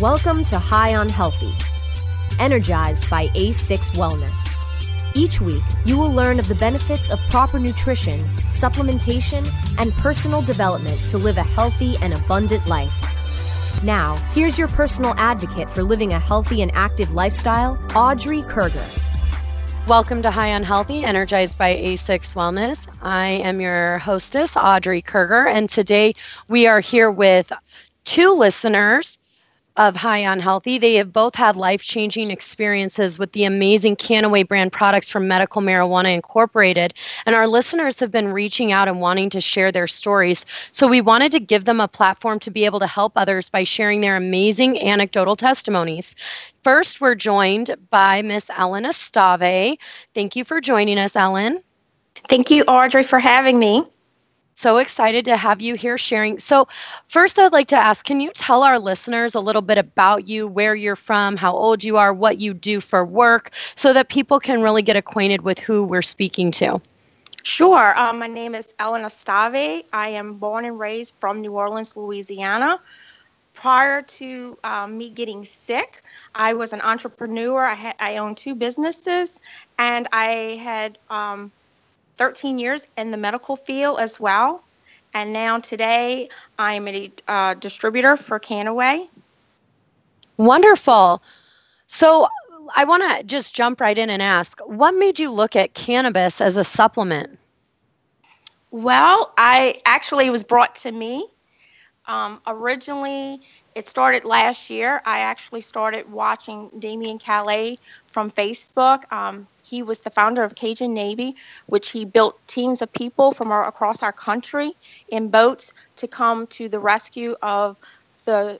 Welcome to High on Healthy, energized by A6 Wellness. Each week, you will learn of the benefits of proper nutrition, supplementation, and personal development to live a healthy and abundant life. Now, here's your personal advocate for living a healthy and active lifestyle, Audrey Kerger. Welcome to High on Healthy, energized by A6 Wellness. I am your hostess, Audrey Kerger, and today we are here with two listeners of High on Healthy. They have both had life changing experiences with the amazing Kannaway brand products from Medical Marijuana Incorporated. And our listeners have been reaching out and wanting to share their stories. So we wanted to give them a platform to be able to help others by sharing their amazing anecdotal testimonies. First, we're joined by Miss Ellen Estave. Thank you for joining us, Ellen. Thank you, Audrey, for having me so excited to have you here sharing. So, first, I'd like to ask can you tell our listeners a little bit about you, where you're from, how old you are, what you do for work, so that people can really get acquainted with who we're speaking to? Sure. Um, my name is Ellen Estave. I am born and raised from New Orleans, Louisiana. Prior to um, me getting sick, I was an entrepreneur. I had I owned two businesses, and I had um, 13 years in the medical field as well. And now today I'm a uh, distributor for Kannaway. Wonderful. So I want to just jump right in and ask what made you look at cannabis as a supplement? Well, I actually was brought to me. Um, originally, it started last year. I actually started watching Damien Calais from Facebook. Um, he was the founder of Cajun Navy, which he built teams of people from our, across our country in boats to come to the rescue of the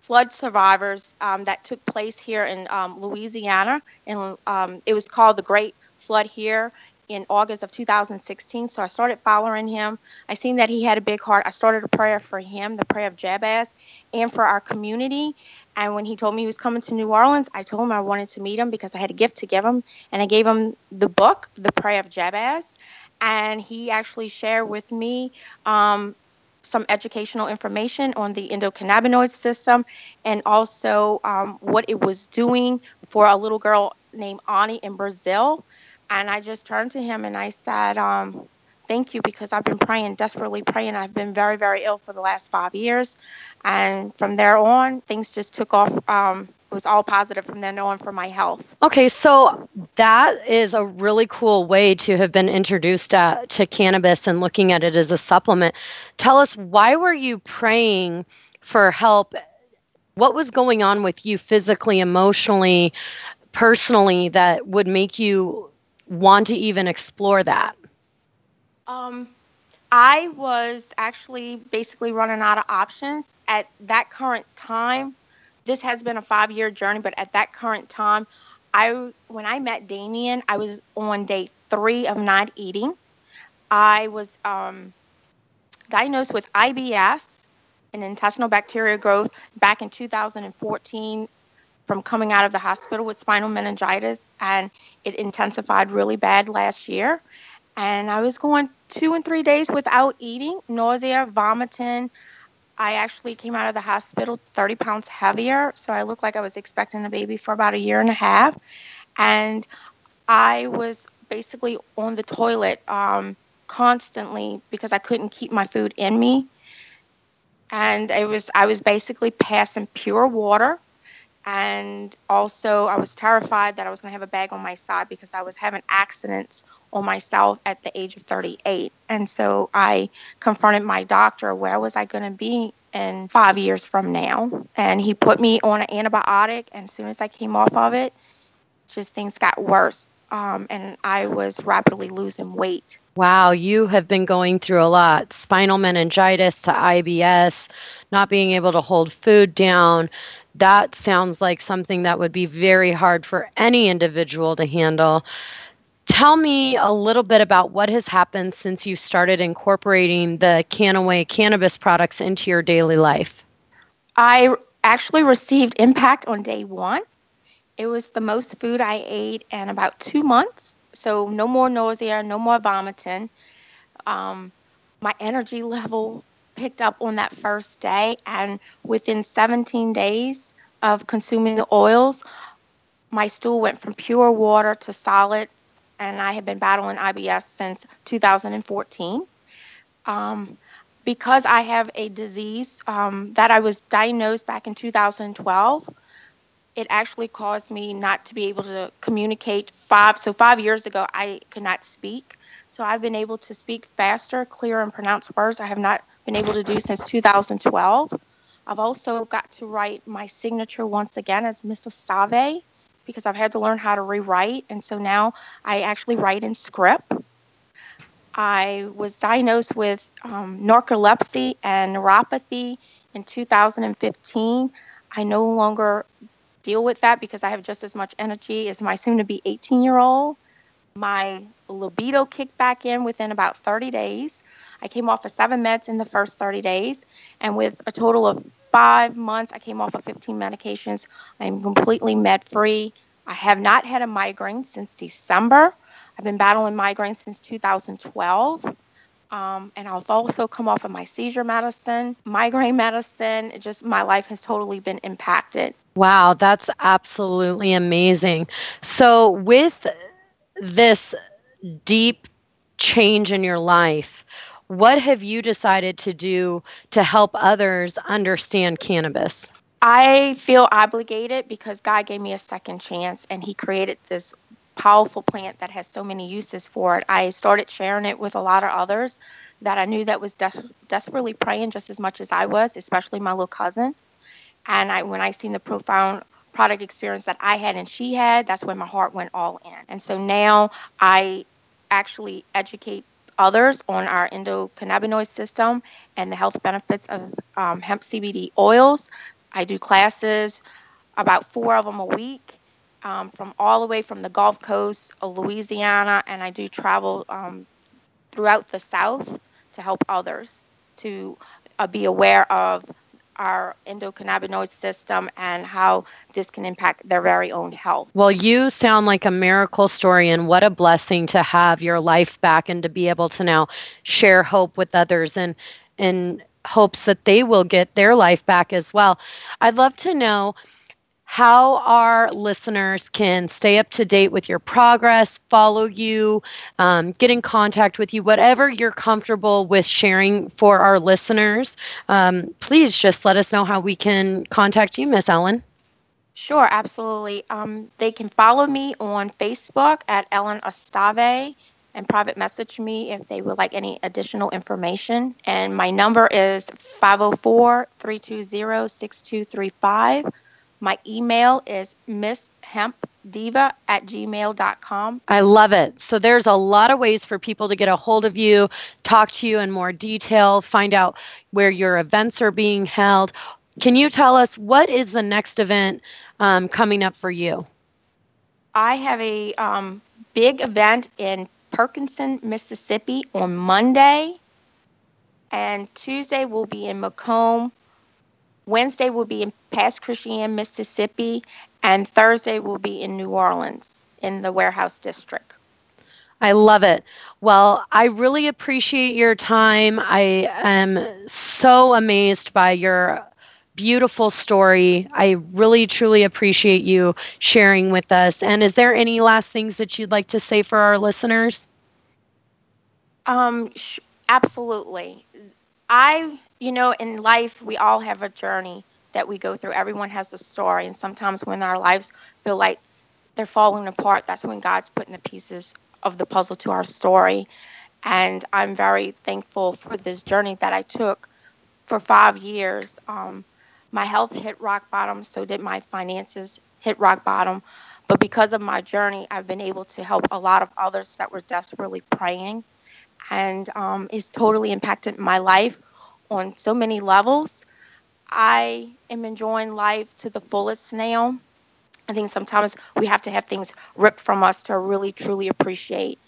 flood survivors um, that took place here in um, Louisiana. And um, it was called the Great Flood here in August of 2016. So I started following him. I seen that he had a big heart. I started a prayer for him, the prayer of Jabez, and for our community. And when he told me he was coming to New Orleans, I told him I wanted to meet him because I had a gift to give him. And I gave him the book, The Prayer of Jabez. And he actually shared with me um, some educational information on the endocannabinoid system and also um, what it was doing for a little girl named Ani in Brazil. And I just turned to him and I said, um, thank you because I've been praying, desperately praying. I've been very, very ill for the last five years. And from there on, things just took off. Um, it was all positive from then on for my health. Okay, so that is a really cool way to have been introduced uh, to cannabis and looking at it as a supplement. Tell us, why were you praying for help? What was going on with you physically, emotionally, personally that would make you want to even explore that? Um, I was actually basically running out of options at that current time. This has been a five year journey, but at that current time, I when I met Damien, I was on day three of not eating. I was um, diagnosed with IBS, an intestinal bacteria growth, back in 2014 from coming out of the hospital with spinal meningitis, and it intensified really bad last year and I was going two and three days without eating, nausea, vomiting. I actually came out of the hospital 30 pounds heavier, so I looked like I was expecting a baby for about a year and a half. And I was basically on the toilet um, constantly because I couldn't keep my food in me. And it was I was basically passing pure water and also I was terrified that I was going to have a bag on my side because I was having accidents on myself at the age of 38. And so I confronted my doctor, where was I going to be in five years from now? And he put me on an antibiotic. And as soon as I came off of it, just things got worse. Um, and I was rapidly losing weight. Wow, you have been going through a lot spinal meningitis to IBS, not being able to hold food down that sounds like something that would be very hard for any individual to handle. Tell me a little bit about what has happened since you started incorporating the Kannaway cannabis products into your daily life. I actually received impact on day one. It was the most food I ate in about two months. So, no more nausea, no more vomiting. Um, my energy level picked up on that first day, and within 17 days, of consuming the oils, my stool went from pure water to solid, and I have been battling IBS since 2014. Um, because I have a disease um, that I was diagnosed back in 2012, it actually caused me not to be able to communicate five so five years ago i could not speak. So i've been able to speak faster clear and pronounce words i have not been able to do since 2012 i've also got to write my signature once again as miss Estave because i've had to learn how to rewrite and so now i actually write in script i was diagnosed with um, narcolepsy and neuropathy in 2015 I no longer deal with that because I have just as much energy as my soon to be 18 year old. My libido kicked back in within about 30 days. I came off of seven meds in the first 30 days, and with a total of five months, I came off of 15 medications. I am completely med free. I have not had a migraine since December. I've been battling migraines since 2012. Um, and I've also come off of my seizure medicine, migraine medicine. It just my life has totally been impacted. Wow, that's absolutely amazing. So, with this deep change in your life, what have you decided to do to help others understand cannabis? I feel obligated because God gave me a second chance and He created this powerful plant that has so many uses for it. I started sharing it with a lot of others that I knew that was des- desperately praying just as much as I was, especially my little cousin. And I, when I seen the profound product experience that I had and she had, that's when my heart went all in. And so now I actually educate others on our endocannabinoid system and the health benefits of um, hemp CBD oils. I do classes, about four of them a week, um, from all the way from the Gulf Coast of Louisiana, and I do travel um, throughout the South to help others to uh, be aware of our endocannabinoid system and how this can impact their very own health. Well, you sound like a miracle story, and what a blessing to have your life back and to be able to now share hope with others and in hopes that they will get their life back as well. I'd love to know how our listeners can stay up to date with your progress, follow you, um, get in contact with you, whatever you're comfortable with sharing for our listeners. Um, please just let us know how we can contact you, Miss Ellen. Sure, absolutely. Um, they can follow me on Facebook at Ellen Estave and private message me if they would like any additional information. And my number is 504 320 6235 my email is misshempdiva at gmail.com. I love it. So there's a lot of ways for people to get a hold of you, talk to you in more detail, find out where your events are being held. Can you tell us what is the next event um, coming up for you? I have a um, big event in Perkinston, Mississippi on Monday, and Tuesday will be in McComb, Wednesday will be in Pass Christian, Mississippi, and Thursday will be in New Orleans in the warehouse district. I love it. Well, I really appreciate your time. I am so amazed by your beautiful story. I really, truly appreciate you sharing with us. And is there any last things that you'd like to say for our listeners? Um, sh- absolutely. I you know, in life, we all have a journey that we go through. Everyone has a story. And sometimes when our lives feel like they're falling apart, that's when God's putting the pieces of the puzzle to our story. And I'm very thankful for this journey that I took for five years. Um, my health hit rock bottom, so did my finances hit rock bottom. But because of my journey, I've been able to help a lot of others that were desperately praying. And um, it's totally impacted my life on so many levels. I am enjoying life to the fullest now. I think sometimes we have to have things ripped from us to really truly appreciate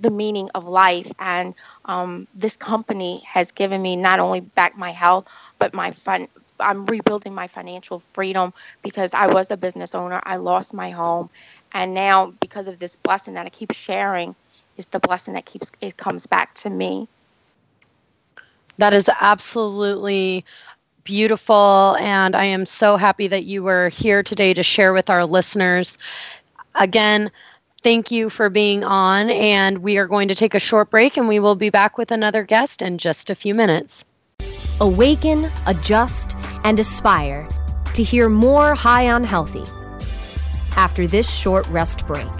the meaning of life. And um, this company has given me not only back my health, but my fun. I'm rebuilding my financial freedom because I was a business owner. I lost my home, and now because of this blessing that I keep sharing, is the blessing that keeps it comes back to me. That is absolutely beautiful. And I am so happy that you were here today to share with our listeners. Again, thank you for being on. And we are going to take a short break and we will be back with another guest in just a few minutes. Awaken, adjust, and aspire to hear more High on Healthy after this short rest break.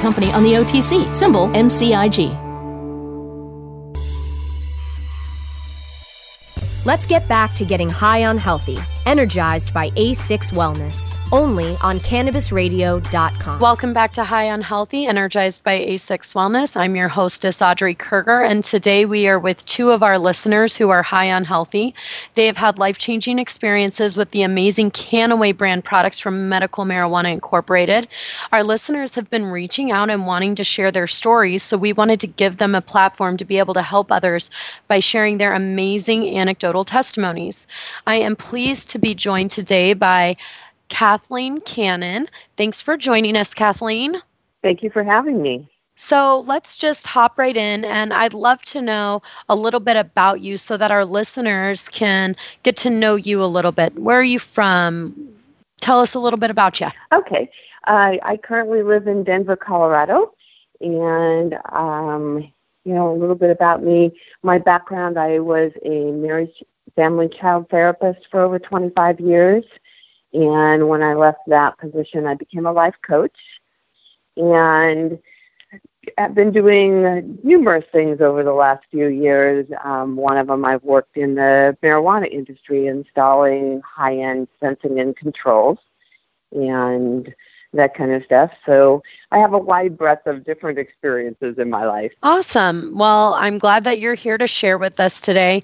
company on the OTC, symbol MCIG. Let's get back to getting high on healthy, energized by A6 Wellness, only on cannabisradio.com. Welcome back to High on Healthy, energized by A6 Wellness. I'm your hostess, Audrey Kerger, and today we are with two of our listeners who are high on healthy. They have had life changing experiences with the amazing Kannaway brand products from Medical Marijuana Incorporated. Our listeners have been reaching out and wanting to share their stories, so we wanted to give them a platform to be able to help others by sharing their amazing anecdotal testimonies. I am pleased to be joined today by Kathleen Cannon. Thanks for joining us, Kathleen. Thank you for having me. So let's just hop right in, and I'd love to know a little bit about you so that our listeners can get to know you a little bit. Where are you from? Tell us a little bit about you. Okay. Uh, I currently live in Denver, Colorado, and um, you know a little bit about me. My background: I was a marriage, family, child therapist for over 25 years. And when I left that position, I became a life coach. And I've been doing numerous things over the last few years. Um, one of them, I've worked in the marijuana industry installing high end sensing and controls and that kind of stuff. So I have a wide breadth of different experiences in my life. Awesome. Well, I'm glad that you're here to share with us today.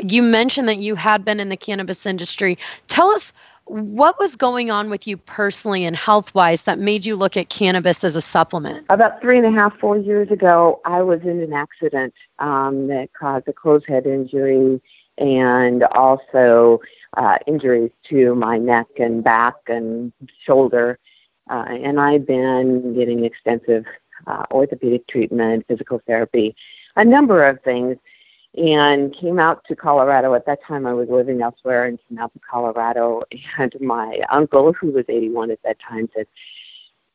You mentioned that you had been in the cannabis industry. Tell us what was going on with you personally and health wise that made you look at cannabis as a supplement? About three and a half, four years ago, I was in an accident um, that caused a closed head injury and also uh, injuries to my neck and back and shoulder. Uh, and I've been getting extensive uh, orthopedic treatment, physical therapy, a number of things. and came out to Colorado. At that time, I was living elsewhere and came out to Colorado. And my uncle, who was 81 at that time, said,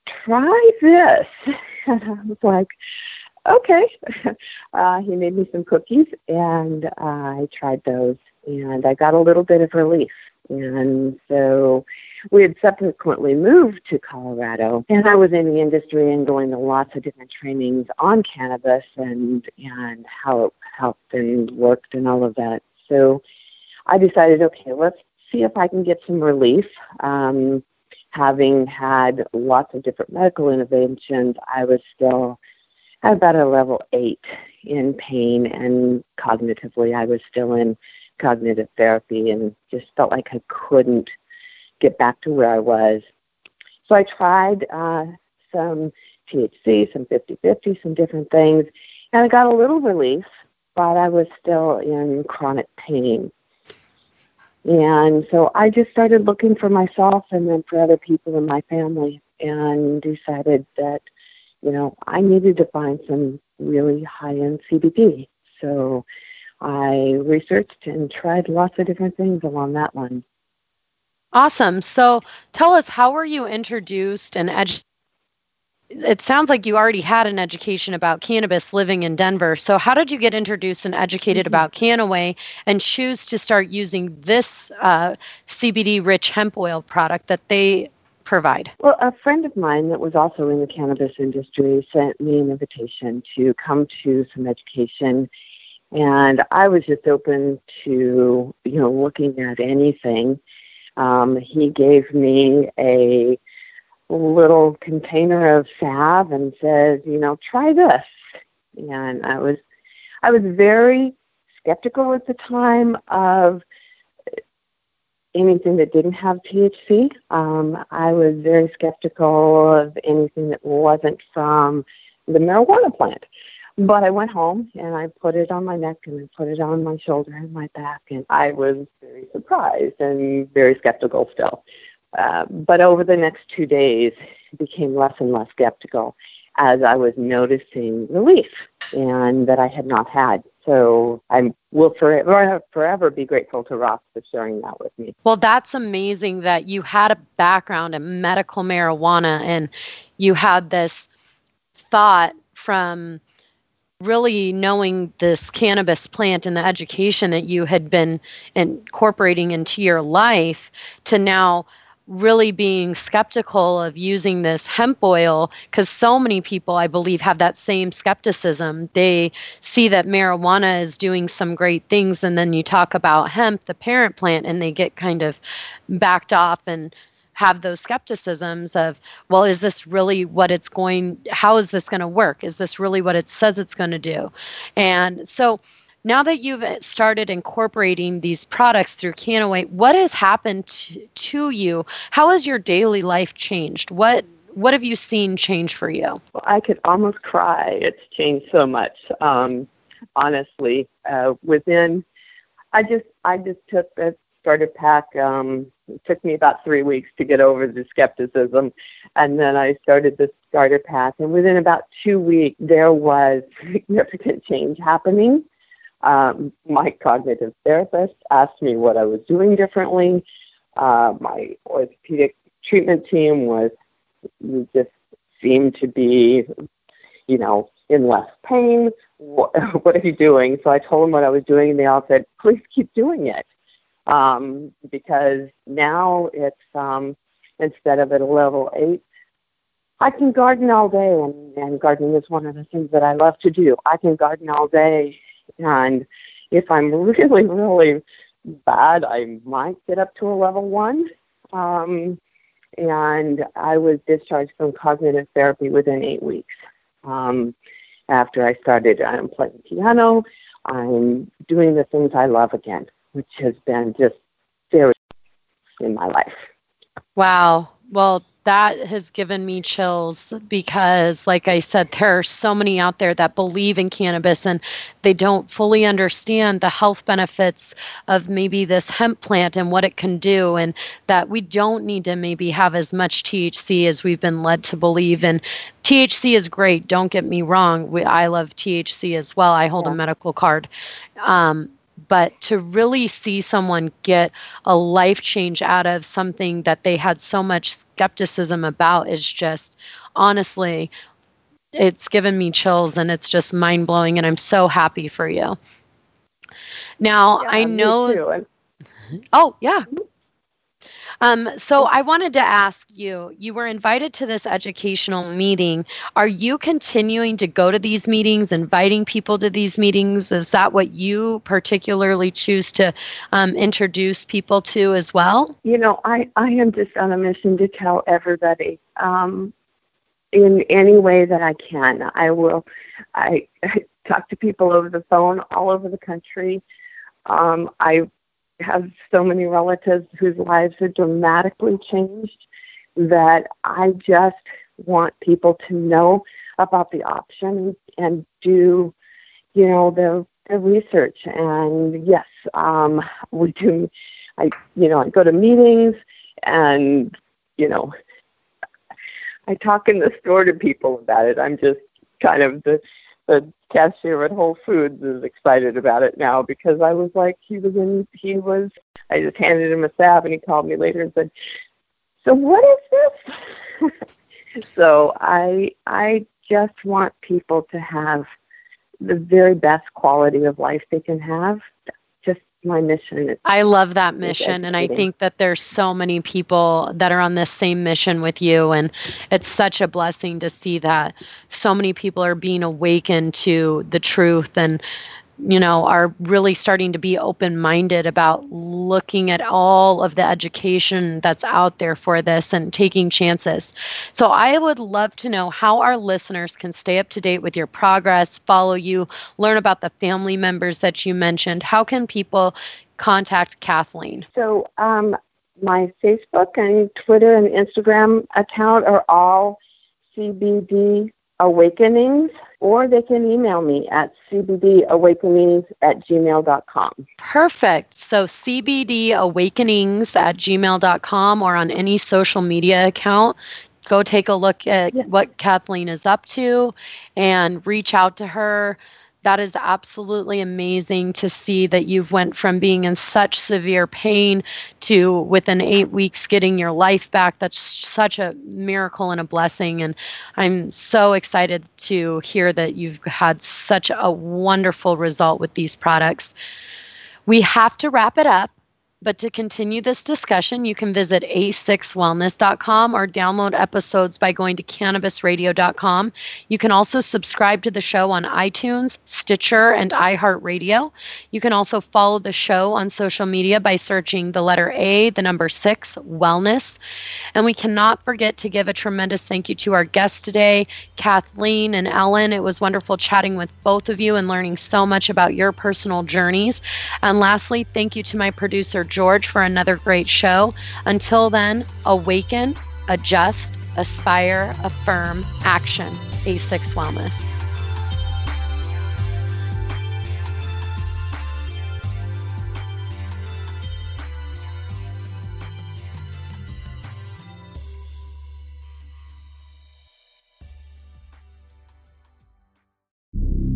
Try this. And I was like, Okay. Uh, he made me some cookies, and uh, I tried those, and I got a little bit of relief. And so we had subsequently moved to Colorado, and I was in the industry and going to lots of different trainings on cannabis and and how it helped and worked and all of that. So I decided, okay, let's see if I can get some relief. Um, having had lots of different medical interventions, I was still at about a level eight in pain, and cognitively, I was still in cognitive therapy and just felt like I couldn't get back to where I was. So I tried uh, some THC, some 50 50, some different things, and I got a little relief, but I was still in chronic pain. And so I just started looking for myself and then for other people in my family and decided that, you know, I needed to find some really high end CBD. So I researched and tried lots of different things along that line. Awesome. So tell us, how were you introduced and educated? It sounds like you already had an education about cannabis living in Denver. So, how did you get introduced and educated mm-hmm. about Kannaway and choose to start using this uh, CBD rich hemp oil product that they provide? Well, a friend of mine that was also in the cannabis industry sent me an invitation to come to some education and I was just open to you know looking at anything. Um, he gave me a little container of salve and said, you know, try this. And I was I was very skeptical at the time of anything that didn't have THC. Um, I was very skeptical of anything that wasn't from the marijuana plant. But I went home and I put it on my neck and I put it on my shoulder and my back, and I was very surprised and very skeptical still. Uh, but over the next two days, became less and less skeptical as I was noticing relief and that I had not had. So I will forever, forever be grateful to Ross for sharing that with me. Well, that's amazing that you had a background in medical marijuana and you had this thought from really knowing this cannabis plant and the education that you had been incorporating into your life to now really being skeptical of using this hemp oil because so many people i believe have that same skepticism. They see that marijuana is doing some great things and then you talk about hemp the parent plant and they get kind of backed off and have those skepticisms of, well, is this really what it's going, how is this going to work? Is this really what it says it's going to do? And so now that you've started incorporating these products through Kannaway, what has happened to, to you? How has your daily life changed? What what have you seen change for you? Well, I could almost cry. It's changed so much. Um, honestly, uh, within, I just I just took a starter pack um, it took me about three weeks to get over the skepticism. And then I started the starter pack. And within about two weeks, there was significant change happening. Um, my cognitive therapist asked me what I was doing differently. Uh, my orthopedic treatment team was just seemed to be, you know, in less pain. What, what are you doing? So I told them what I was doing, and they all said, please keep doing it um, because now it's um, instead of at a level eight, I can garden all day, and, and gardening is one of the things that I love to do. I can garden all day, and if I'm really, really bad, I might get up to a level one. Um, and I was discharged from cognitive therapy within eight weeks. Um, after I started, I'm playing piano. I'm doing the things I love again which has been just very in my life. Wow. Well, that has given me chills because like i said there are so many out there that believe in cannabis and they don't fully understand the health benefits of maybe this hemp plant and what it can do and that we don't need to maybe have as much thc as we've been led to believe and thc is great don't get me wrong we, i love thc as well i hold yeah. a medical card um, but to really see someone get a life change out of something that they had so much skepticism about is just honestly it's given me chills and it's just mind blowing and I'm so happy for you. Now, yeah, I know Oh, yeah. Um, so I wanted to ask you you were invited to this educational meeting. Are you continuing to go to these meetings, inviting people to these meetings? Is that what you particularly choose to um, introduce people to as well? You know, I, I am just on a mission to tell everybody um, in any way that I can. I will. I, I talk to people over the phone all over the country. Um, I have so many relatives whose lives have dramatically changed that I just want people to know about the option and do, you know, the, the research. And yes, um, we do. I, you know, I go to meetings and, you know, I talk in the store to people about it. I'm just kind of the the cashier at Whole Foods is excited about it now because I was like, he was in, he was, I just handed him a salve and he called me later and said, so what is this? so I, I just want people to have the very best quality of life they can have my mission. I love that mission. And I think that there's so many people that are on this same mission with you. And it's such a blessing to see that so many people are being awakened to the truth and you know, are really starting to be open minded about looking at all of the education that's out there for this and taking chances. So, I would love to know how our listeners can stay up to date with your progress, follow you, learn about the family members that you mentioned. How can people contact Kathleen? So, um, my Facebook and Twitter and Instagram account are all CBD Awakenings or they can email me at cbdawakenings at gmail.com. Perfect. So cbdawakenings at gmail.com or on any social media account. Go take a look at yeah. what Kathleen is up to and reach out to her that is absolutely amazing to see that you've went from being in such severe pain to within eight weeks getting your life back. That's such a miracle and a blessing. And i'm so excited to hear that you've had such a wonderful result with these products. We have to wrap it up but to continue this discussion, you can visit a6wellness.com or download episodes by going to cannabisradio.com. You can also subscribe to the show on iTunes, Stitcher, and iHeartRadio. You can also follow the show on social media by searching the letter A, the number six, wellness. And we cannot forget to give a tremendous thank you to our guests today, Kathleen and Ellen. It was wonderful chatting with both of you and learning so much about your personal journeys. And lastly, thank you to my producer, George for another great show. Until then, awaken, adjust, aspire, affirm, action. A6 Wellness.